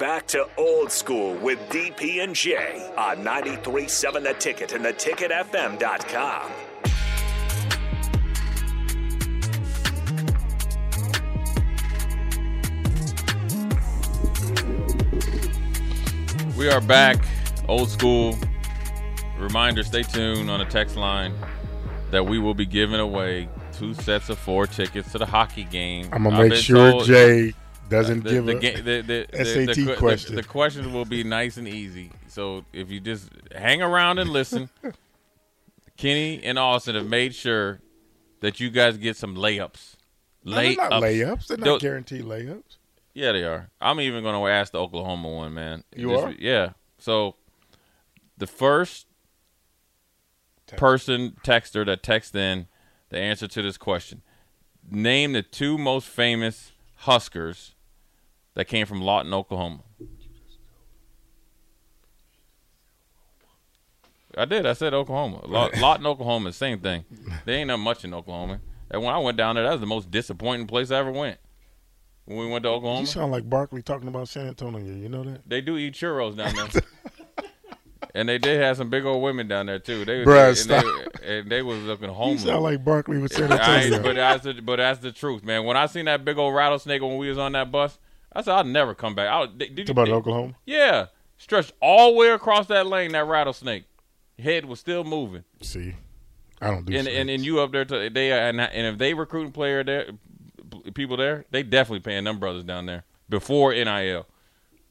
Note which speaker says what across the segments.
Speaker 1: back to old school with DP and J on 93.7 The Ticket and theticketfm.com.
Speaker 2: We are back, old school. Reminder: Stay tuned on the text line that we will be giving away two sets of four tickets to the hockey game.
Speaker 3: I'm gonna make sure
Speaker 2: told-
Speaker 3: Jay doesn't
Speaker 2: the,
Speaker 3: give
Speaker 2: the,
Speaker 3: a
Speaker 2: the, the, the,
Speaker 3: SAT
Speaker 2: the, the-
Speaker 3: question.
Speaker 2: The, questions will be nice and easy. So if you just hang around and listen, Kenny and Austin have made sure that you guys get some layups.
Speaker 3: No, they're not
Speaker 2: Layups.
Speaker 3: layups. They're not guaranteed layups.
Speaker 2: Yeah, they are. I'm even going to ask the Oklahoma one, man.
Speaker 3: You
Speaker 2: Just-
Speaker 3: are?
Speaker 2: Yeah. So the first
Speaker 3: Text.
Speaker 2: person texter that texts in the answer to this question: Name the two most famous Huskers that came from Lawton, Oklahoma. I did. I said Oklahoma. Law- Lawton, Oklahoma, same thing. There ain't not much in Oklahoma. And when I went down there, that was the most disappointing place I ever went. When we went to Oklahoma,
Speaker 3: You sound like Barkley talking about San Antonio. You know that?
Speaker 2: they do eat churros down there. and they did have some big old women down there too. They,
Speaker 3: Bruh,
Speaker 2: they,
Speaker 3: stop.
Speaker 2: and, they, and they was looking homeless.
Speaker 3: You
Speaker 2: homeless.
Speaker 3: sound like Barkley with San
Speaker 2: I-
Speaker 3: Antonio.
Speaker 2: but that's the, but that's the truth, man. When I seen that big old rattlesnake when we was on that bus, I said I'd never come back. I, did you,
Speaker 3: It's about Oklahoma.
Speaker 2: Yeah, stretched all the way across that lane. That rattlesnake head was still moving,
Speaker 3: See, I don't do.
Speaker 2: and and, and you up there. To, they and and if they recruiting player there, people there, they definitely paying them brothers down there before NIL.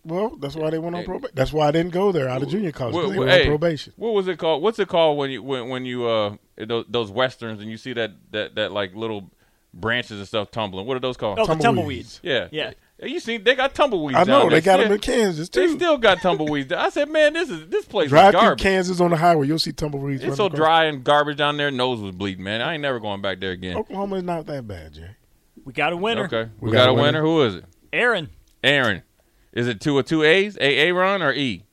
Speaker 3: well, that's why they went on probation. That's why I didn't go there out of junior college.
Speaker 2: Well,
Speaker 3: they
Speaker 2: well,
Speaker 3: were on probation.
Speaker 2: What was it called? What's it called when you when when you uh those, those westerns and you see that that that like little branches and stuff tumbling? What are those called?
Speaker 4: Oh, the
Speaker 3: Tumbleweeds.
Speaker 4: tumbleweeds.
Speaker 2: yeah,
Speaker 4: Yeah.
Speaker 2: You see, they got tumbleweeds.
Speaker 3: I know
Speaker 2: down
Speaker 3: they got
Speaker 2: Yeah.
Speaker 3: them in Kansas too.
Speaker 2: They still got tumbleweeds. I said, man, this is this place
Speaker 3: Drive
Speaker 2: is
Speaker 3: through. Kansas on the highway, you'll see tumbleweeds.
Speaker 2: It's
Speaker 3: running
Speaker 2: so
Speaker 3: across.
Speaker 2: dry and garbage down there. Nose was bleeding, man. I ain't never going back there again.
Speaker 3: Oklahoma is not that bad, Jay.
Speaker 4: We got a winner.
Speaker 2: Okay, we, got, a winner. Who is it?
Speaker 4: Aaron.
Speaker 2: Aaron. Is it two or two A's? A A Ron or E?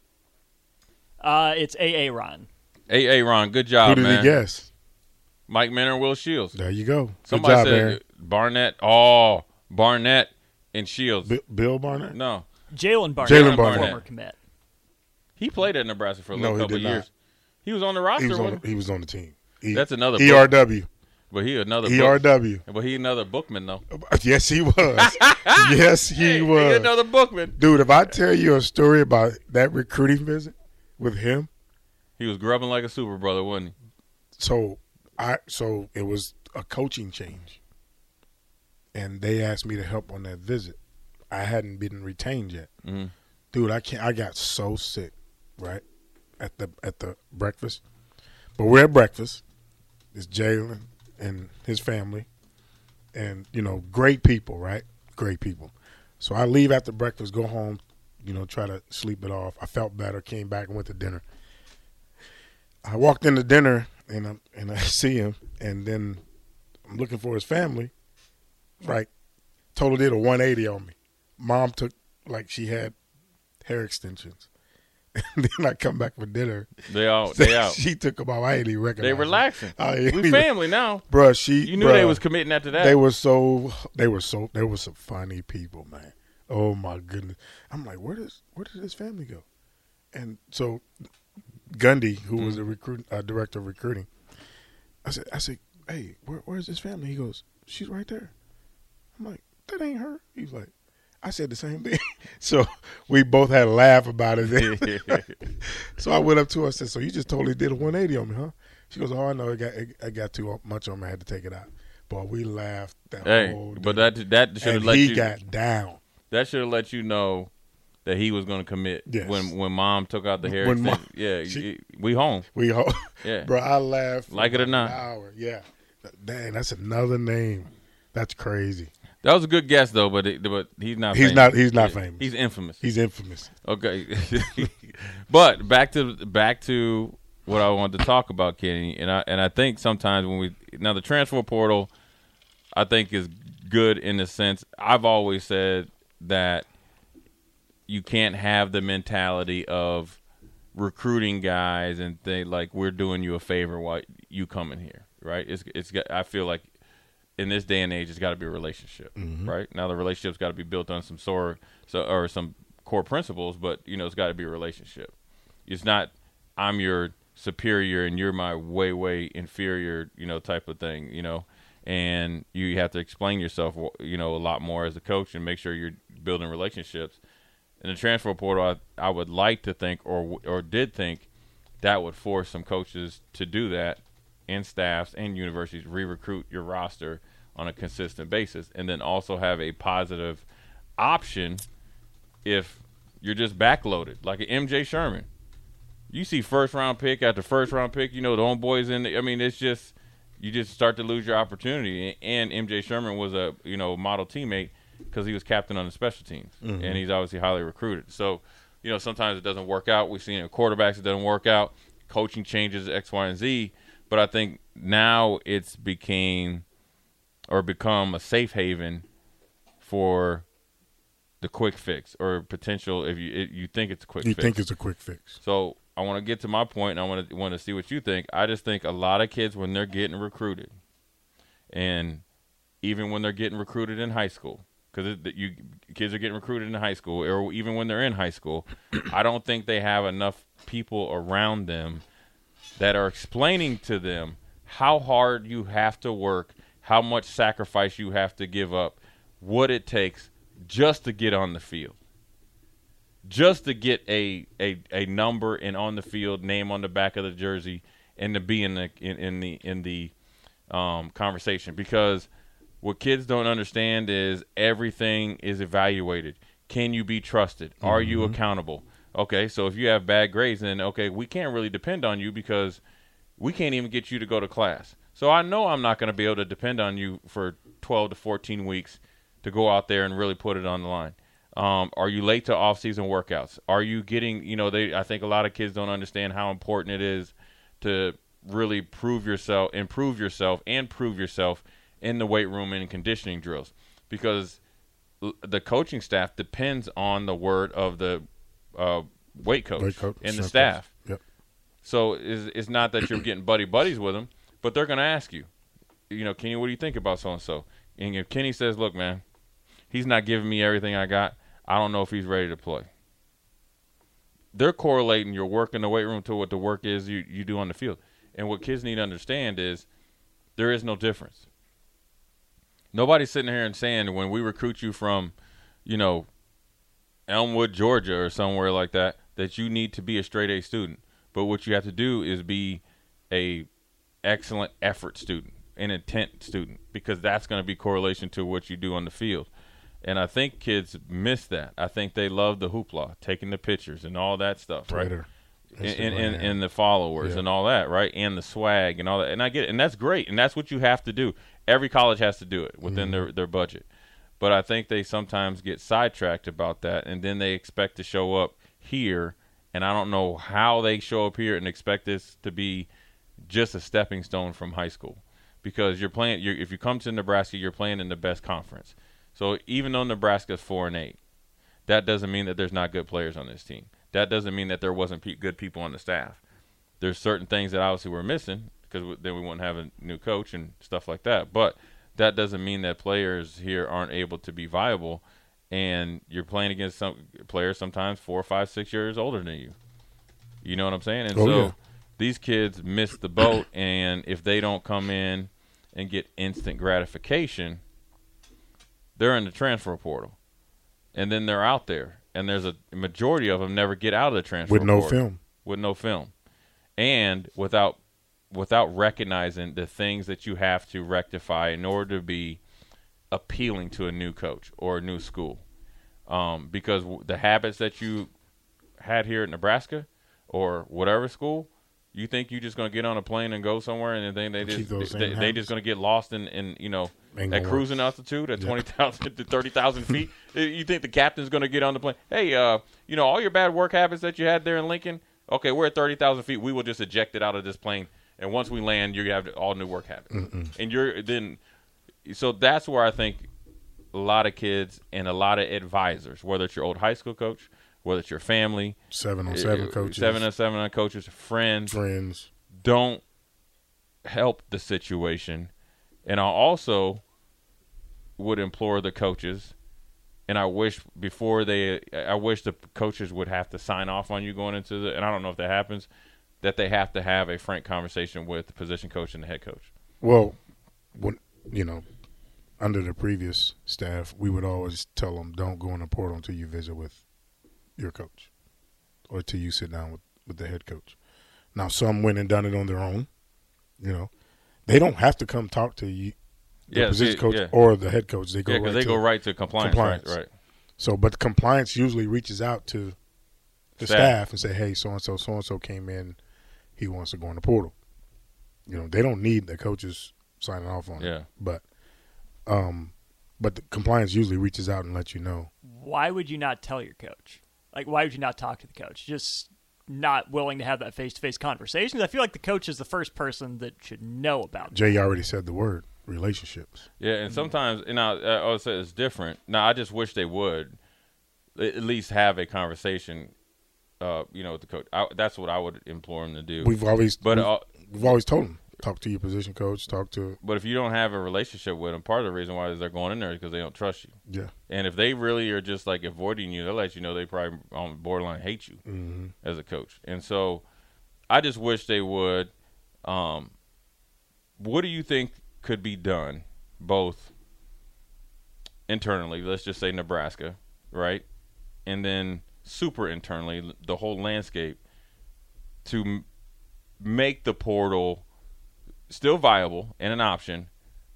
Speaker 4: Uh, it's AA Ron.
Speaker 2: A A Ron. Good job,
Speaker 3: Who did
Speaker 2: man.
Speaker 3: he guess?
Speaker 2: Mike Minter and Will Shields.
Speaker 3: There you go. Good
Speaker 2: Somebody
Speaker 3: job,
Speaker 2: said
Speaker 3: Aaron.
Speaker 2: Barnett. Oh, Barnett and Shields.
Speaker 3: Bi- Bill Barnett.
Speaker 2: no,
Speaker 4: Jalen Barnett.
Speaker 3: Jalen
Speaker 2: Barnett.
Speaker 4: Former commit.
Speaker 2: he played at Nebraska for a
Speaker 3: No,
Speaker 2: little
Speaker 3: he
Speaker 2: couple
Speaker 3: did not.
Speaker 2: years. He was on the
Speaker 3: He
Speaker 2: roster,
Speaker 3: was on. he was on the team. E-
Speaker 2: That's another
Speaker 3: ERW.
Speaker 2: but he another book,
Speaker 3: ERW.
Speaker 2: but he another bookman though.
Speaker 3: Yes, he was. yes, he
Speaker 2: Hey,
Speaker 3: was.
Speaker 2: another bookman.
Speaker 3: Dude, if I tell you a story about that recruiting visit with him,
Speaker 2: He was grubbing like a super brother, wasn't he?
Speaker 3: so I so it was a coaching change, and they asked me to help on that visit. I hadn't been retained yet,
Speaker 2: Mhm.
Speaker 3: dude. I can't. I got so sick, right at the at the breakfast. But we're at breakfast. It's Jalen and his family, and you know, great people, right? Great people. So I leave after breakfast, go home, you know, try to sleep it off. I felt better, came back and went to dinner. I walked into dinner and I and I see him, and then I'm looking for his family. Right, total did a 180 on me. Mom took like she had hair extensions, and then I come back for dinner.
Speaker 2: They out. They out.
Speaker 3: she took them off. I ain't even recognize.
Speaker 2: They relaxing. We
Speaker 3: even-
Speaker 2: family now.
Speaker 3: Bruh, she.
Speaker 2: You knew they was committing after that.
Speaker 3: They were so. They were so. They were some funny people, man. Oh my goodness. I'm like, where does where did his family go? And so, Gundy, who was the recruit uh, director of recruiting, I said, I said, hey, where, where's his family? He goes, she's right there. I'm like, that ain't her. He's like, I said the same thing. so we both had a laugh about it. so I went up to her. I said, so you just totally did a 180 on me, huh? She goes, oh, I know. It got it, I got too much on me. I had to take it out. But we laughed that
Speaker 2: hey,
Speaker 3: whole
Speaker 2: but that that should have let
Speaker 3: he
Speaker 2: you.
Speaker 3: got down.
Speaker 2: that should have let you know that he was going to commit
Speaker 3: Yes.
Speaker 2: when when mom took out the hair.
Speaker 3: When mom-
Speaker 2: yeah,
Speaker 3: she-
Speaker 2: we home.
Speaker 3: We all,
Speaker 2: Yeah.
Speaker 3: bro. I laughed,
Speaker 2: Like it or not.
Speaker 3: Hour, yeah. Dang, that's another name. That's crazy.
Speaker 2: That was a good guess though, but it, but he's not.
Speaker 3: He's
Speaker 2: famous.
Speaker 3: not- he's not famous.
Speaker 2: He's infamous.
Speaker 3: He's infamous.
Speaker 2: Okay, but back to back to what I wanted to talk about, Kenny, and I and I think sometimes when we now the transfer portal, I think is good in the sense I've always said that you can't have the mentality of recruiting guys and they like we're doing you a favor while you coming here, right? It's it's I feel like in this day and age, it's got to be a relationship, mm-hmm. right? Now the relationship's got to be built on some sort, so or some core principles, but you know it's got to be a relationship. It's not I'm your superior and you're my way way inferior, you know, type of thing, you know. And you have to explain yourself, you know, a lot more as a coach and make sure you're building relationships. In the transfer portal, I, I would like to think, or or did think, that would force some coaches to do that, and staffs and universities re-recruit your roster on a consistent basis, and then also have a positive option if you're just backloaded, like an MJ Sherman. You see first round pick after first round pick, you know the homeboys in. The, I mean, it's just you just start to lose your opportunity. And MJ Sherman was a you know model teammate because he was captain on the special teams, mm-hmm. and he's obviously highly recruited. So, you know, sometimes it doesn't work out. We've seen it quarterbacks; it doesn't work out. Coaching changes X, Y, and Z. But I think now it's became or become a safe haven for the quick fix or potential if you if you think it's a quick fix.
Speaker 3: you
Speaker 2: fix.
Speaker 3: think it's a quick fix.
Speaker 2: So I want to get to my point and I want to want to see what you think. I just think a lot of kids when they're getting recruited and even when they're getting recruited in high school because you kids are getting recruited in high school or even when they're in high school, I don't think they have enough people around them that are explaining to them how hard you have to work how much sacrifice you have to give up, what it takes just to get on the field. Just to get a, a, a number and on the field, name on the back of the jersey, and to be in the in, in the in the um, conversation. Because what kids don't understand is everything is evaluated. Can you be trusted? Are mm-hmm. you accountable? Okay, so if you have bad grades, then okay, we can't really depend on you because we can't even get you to go to class. So I know I'm not going to be able to depend on you for 12 to 14 weeks to go out there and really put it on the line. Um, are you late to off-season workouts? Are you getting, you know, they I think a lot of kids don't understand how important it is to really prove yourself, improve yourself and prove yourself in the weight room and conditioning drills because the coaching staff depends on the word of the uh, weight coach, weight coach and the staff.
Speaker 3: Yep.
Speaker 2: So it's, it's not that you're getting buddy buddies with them but they're going to ask you, you know, Kenny, what do you think about so and so? And if Kenny says, look, man, he's not giving me everything I got, I don't know if he's ready to play. They're correlating your work in the weight room to what the work is you, you do on the field. And what kids need to understand is there is no difference. Nobody's sitting here and saying when we recruit you from, you know, Elmwood, Georgia, or somewhere like that, that you need to be a straight A student. But what you have to do is be a excellent effort student, an intent student, because that's going to be correlation to what you do on the field. And I think kids miss that. I think they love the hoopla, taking the pictures and all that stuff,
Speaker 3: Twitter.
Speaker 2: right? And, and, and, the followers yeah. and all that, right? And the swag and all that. And I get it. And that's great. And that's what you have to do. Every college has to do it within mm their, their budget. But I think they sometimes get sidetracked about that. And then they expect to show up here. And I don't know how they show up here and expect this to be – just a stepping stone from high school because you're playing. You're, if you come to Nebraska, you're playing in the best conference. So even though Nebraska's four and eight, that doesn't mean that there's not good players on this team. That doesn't mean that there wasn't pe- good people on the staff. There's certain things that obviously we're missing because w- then we wouldn't have a new coach and stuff like that. But that doesn't mean that players here aren't able to be viable. And you're playing against some players sometimes four, five, six years older than you. You know what I'm saying? And
Speaker 3: oh,
Speaker 2: so
Speaker 3: yeah
Speaker 2: these kids miss the boat, and if they don't come in and get instant gratification, they're in the transfer portal, and then they're out there, and there's a majority of them never get out of the transfer
Speaker 3: with no
Speaker 2: portal,
Speaker 3: film,
Speaker 2: with no film, and without without recognizing the things that you have to rectify in order to be appealing to a new coach or a new school, um, because the habits that you had here at Nebraska or whatever school you think you're just gonna get on a plane and go somewhere, and then they just they, they, just gonna get lost in, in you know at cruising altitude at yeah. twenty thousand to thirty thousand feet? You think the captain's gonna get on the plane? Hey, uh, you know all your bad work habits that you had there in Lincoln. Okay, we're at thirty thousand feet. We will just eject it out of this plane, and once we land, you have all new work habits, Mm-mm. and you're then. So that's where I think a lot of kids and a lot of advisors, whether it's your old high school coach, whether it's your family,
Speaker 3: seven on seven uh, coaches,
Speaker 2: seven on seven on coaches, friends,
Speaker 3: friends,
Speaker 2: don't help the situation. And I also would implore the coaches and I wish before they, I wish the coaches would have to sign off on you going into the, and I don't know if that happens, that they have to have a frank conversation with the position coach and the head coach.
Speaker 3: Well, when you know, under the previous staff, we would always tell them, "Don't go in the portal until you visit with your coach, or till you sit down with, with the head coach." Now, some went and done it on their own. You know, they don't have to come talk to you, the
Speaker 2: Yeah,
Speaker 3: position
Speaker 2: see,
Speaker 3: coach
Speaker 2: yeah.
Speaker 3: or the head coach. They go
Speaker 2: Yeah,
Speaker 3: right
Speaker 2: they
Speaker 3: to
Speaker 2: go right to compliance,
Speaker 3: compliance.
Speaker 2: right? Right.
Speaker 3: So, but compliance usually reaches out to the
Speaker 2: Staff.
Speaker 3: staff, and say, "Hey, so and so, so and so came in. He wants to go in the portal." You know, they don't need the coaches signing off on it.
Speaker 2: Yeah.
Speaker 3: But, um, but the compliance usually reaches out and lets you know.
Speaker 4: Why would you not tell your coach? Like, why would you not talk to the coach? Just not willing to have that face to face conversation. 'Cause I feel like the coach is the first person that should know about it.
Speaker 3: Jay already said the word relationships.
Speaker 2: Yeah, and sometimes, you know, I would say it's different. Now, I just wish they would at least have a conversation, uh, you know, with the coach. I, that's what I would implore him to do.
Speaker 3: We've always,
Speaker 2: but
Speaker 3: we've,
Speaker 2: uh,
Speaker 3: we've always told him talk to your position coach, talk to
Speaker 2: but if you don't have a relationship with them, part of the reason why is they're going in there is because they don't trust you.
Speaker 3: yeah.
Speaker 2: And if they really are just like avoiding you, they'll let you know they probably on borderline hate you
Speaker 3: Mm-hmm.
Speaker 2: as a coach. And so, I just wish they would. Um, what do you think could be done, both internally? Let's just say Nebraska, right, and then super internally, the whole landscape, to m- make the portal still viable and an option,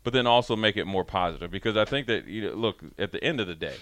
Speaker 2: but then also make it more positive. Because I think that you know, look at the end of the day,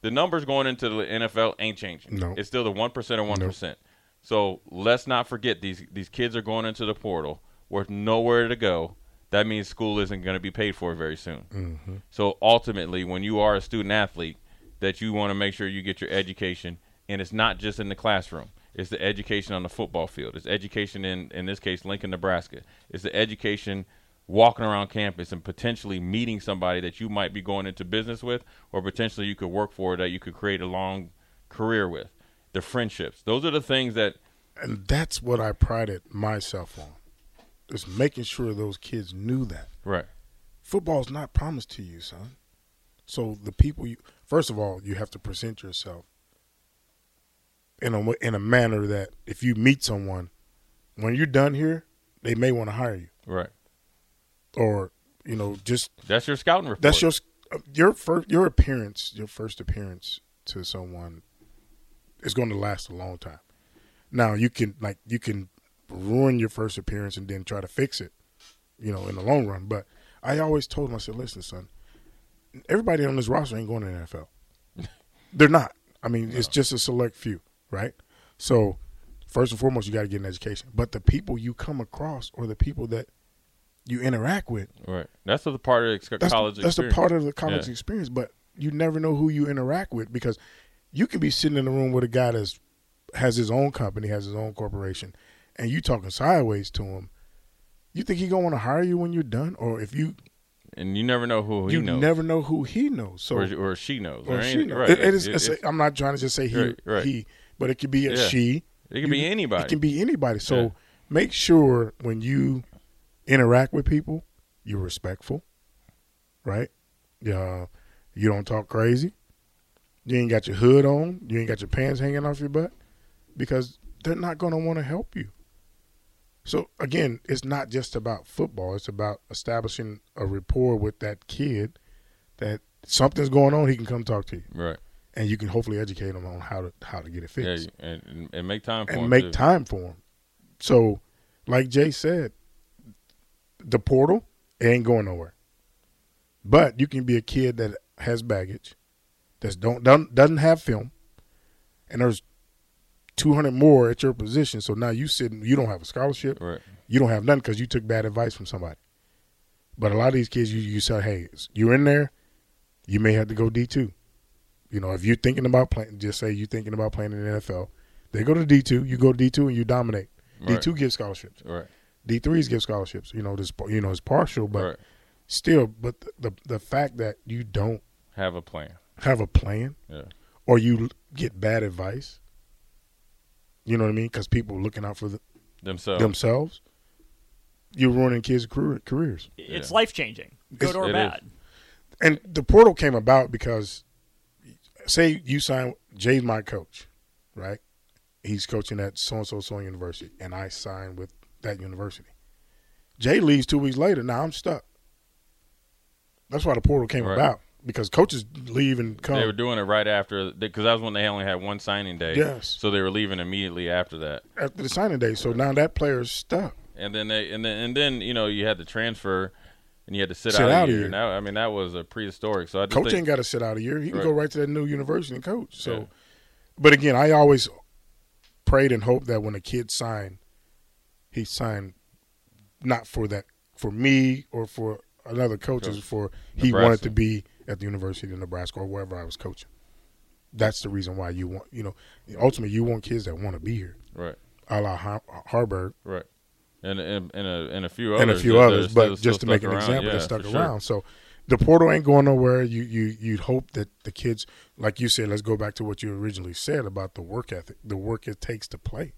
Speaker 2: the numbers going into the NFL ain't changing.
Speaker 3: No.
Speaker 2: It's still the one percent or one percent. So let's not forget these these kids are going into the portal with nowhere to go. That means school isn't going to be paid for very soon. Mm-hmm. So ultimately, when you are a student athlete, that you want to make sure you get your education, and it's not just in the classroom. It's the education on the football field. It's education in in this case Lincoln, Nebraska. It's the education walking around campus and potentially meeting somebody that you might be going into business with, or potentially you could work for that you could create a long career with. The friendships. Those are the things that
Speaker 3: And that's what I prided myself on. Is making sure those kids knew that.
Speaker 2: right.
Speaker 3: football's not promised to you, son. So the people you first of all, you have to present yourself in a in a manner that if you meet someone when you're done here, they may want to hire you
Speaker 2: Right.
Speaker 3: or you know just
Speaker 2: That's your scouting report.
Speaker 3: that's your uh, your first your appearance, your first appearance to someone is going to last a long time. Now you can like you can ruin your first appearance and then try to fix it, you know, in the long run. But I always told him, I said, listen, son, everybody on this roster ain't going to the NFL. They're not. I mean, it's just a select few, right? So first and foremost, you got to get an education. But the people you come across or the people that you interact with,
Speaker 2: right. That's the part of the
Speaker 3: that's,
Speaker 2: college
Speaker 3: that's the
Speaker 2: experience.
Speaker 3: part of the college
Speaker 2: Yeah.
Speaker 3: experience. But you never know who you interact with because you can be sitting in a room with a guy that's has his own company, has his own corporation, and you talking sideways to him. You think he gonna want to hire you when you're done, or if you
Speaker 2: and you never know who he knows.
Speaker 3: you
Speaker 2: knows,
Speaker 3: never know who he knows. So
Speaker 2: or, or she knows,
Speaker 3: or
Speaker 2: or
Speaker 3: she knows.
Speaker 2: Right.
Speaker 3: It- it is,
Speaker 2: It-
Speaker 3: it's-
Speaker 2: it's-
Speaker 3: I'm not trying to just say he
Speaker 2: Right, right.
Speaker 3: he, but it could be a
Speaker 2: Yeah.
Speaker 3: she.
Speaker 2: it could
Speaker 3: You-
Speaker 2: be anybody.
Speaker 3: It can be anybody. So
Speaker 2: Yeah.
Speaker 3: make sure when you interact with people, you're respectful, right? Yeah, you don't talk crazy. You ain't got your hood on. You ain't got your pants hanging off your butt because they're not going to want to help you. So again, it's not just about football. It's about establishing a rapport with that kid that something's going on. He can come talk to you,
Speaker 2: right.
Speaker 3: and you can hopefully educate him on how to how to get it fixed
Speaker 2: and, and, and make time for
Speaker 3: and
Speaker 2: him,
Speaker 3: make
Speaker 2: too.
Speaker 3: time for him. So, like Jay said, the portal ain't going nowhere. But you can be a kid that has baggage, that don't doesn't, doesn't have film, and there's two hundred more at your position. So now you sitting, you don't have a scholarship,
Speaker 2: Right.
Speaker 3: you don't have nothing because you took bad advice from somebody. But a lot of these kids, you you say, hey, you're in there, you may have to go D two. You know, if you're thinking about playing, just say you're thinking about playing in the NFL. They go to D two, you go to D two, and you dominate. D
Speaker 2: Right.
Speaker 3: two gives scholarships.
Speaker 2: Right.
Speaker 3: D threes give scholarships. You know, this you know it's partial, but
Speaker 2: right.
Speaker 3: still. But the, the the fact that you don't
Speaker 2: Have a plan.
Speaker 3: have a plan
Speaker 2: Yeah.
Speaker 3: or you get bad advice, you know what I mean? Because people are looking out for the,
Speaker 2: Themselves.
Speaker 3: themselves, you're ruining kids' career, careers.
Speaker 4: It's
Speaker 2: Yeah.
Speaker 4: life changing, good
Speaker 3: It's-
Speaker 4: or
Speaker 2: it is.
Speaker 4: bad.
Speaker 3: And the portal came about because say you sign Jay's my coach, right? He's coaching at so and so so university, and I sign with that university. Jay leaves two weeks later. Now I'm stuck. That's why the portal came
Speaker 2: Right.
Speaker 3: about because coaches leave and come.
Speaker 2: They were doing it right after because that was when they only had one signing day.
Speaker 3: Yes.
Speaker 2: So they were leaving immediately after that,
Speaker 3: after the signing day. So now that player's stuck.
Speaker 2: and then they and then and then you know you had to transfer, and you had to sit,
Speaker 3: Sit
Speaker 2: out,
Speaker 3: out
Speaker 2: a year. that, I mean that was a prehistoric. So I just
Speaker 3: Coach
Speaker 2: think,
Speaker 3: ain't got to sit out a year. He can go right to that new university and coach. So,
Speaker 2: Yeah.
Speaker 3: but again, I always prayed and hoped that when a kid signed, he signed not for that for me or for another coach,
Speaker 2: Coach.
Speaker 3: for he
Speaker 2: Nebraska.
Speaker 3: wanted to be at the University of Nebraska or wherever I was coaching. That's the reason why you want, you know, ultimately you want kids that want to be here,
Speaker 2: right,
Speaker 3: a la Har- Harburg
Speaker 2: right, and and and a, and a few others
Speaker 3: and a few
Speaker 2: that- that
Speaker 3: others,
Speaker 2: are
Speaker 3: but
Speaker 2: still-
Speaker 3: just
Speaker 2: still
Speaker 3: to make an
Speaker 2: around.
Speaker 3: example,
Speaker 2: yeah,
Speaker 3: they stuck
Speaker 2: for sure.
Speaker 3: around. So the portal ain't going nowhere. You you you'd hope that the kids, like you said, let's go back to what you originally said about the work ethic, the work it takes to play.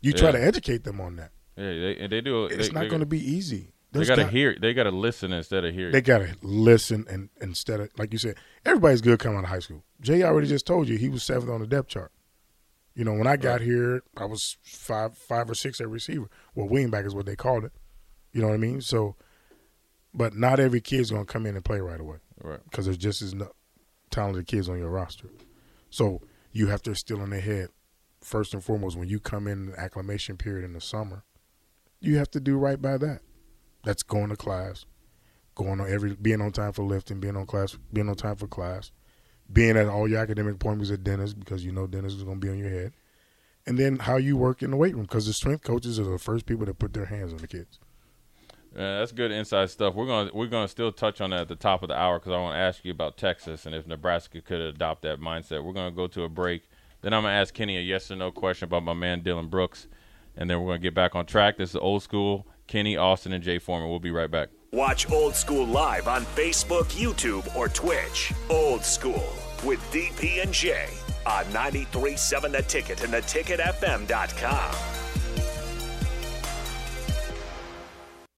Speaker 3: You try
Speaker 2: Yeah.
Speaker 3: to educate them on that.
Speaker 2: Yeah, they and they do.
Speaker 3: It's
Speaker 2: they,
Speaker 3: not going to be easy.
Speaker 2: They got to
Speaker 3: got-
Speaker 2: hear. They got to listen instead of hear.
Speaker 3: They got to listen and instead of like you said, everybody's good coming out of high school. Jay already just told you he was seventh on the depth chart. You know, when I got
Speaker 2: Right.
Speaker 3: here, I was five, five or six at receiver. Well, wingback is what they called it. You know what I mean? So, but not every kid's going to come in and play right away
Speaker 2: right.
Speaker 3: because there's just as no- talented kids on your roster. So you have to instill in their head, first and foremost, when you come in the acclimation period in the summer, you have to do right by that. That's going to class, going on every, being on time for lifting, being on class, being on time for class, being at all your academic appointments at Dennis because you know Dennis is going to be on your head, and then how you work in the weight room because the strength coaches are the first people that put their hands on the kids.
Speaker 2: Yeah, that's good inside stuff. We're gonna we're gonna still touch on that at the top of the hour because I want to ask you about Texas and if Nebraska could adopt that mindset. We're gonna go to a break. Then I'm gonna ask Kenny a yes or no question about my man Dylan Brooks, and then we're gonna get back on track. This is old school. Kenny, Austin, and Jay Foreman. We'll be right back.
Speaker 1: Watch Old School live on Facebook, YouTube, or Twitch. Old School with DP and J on 93.7 The Ticket and theticketfm.com.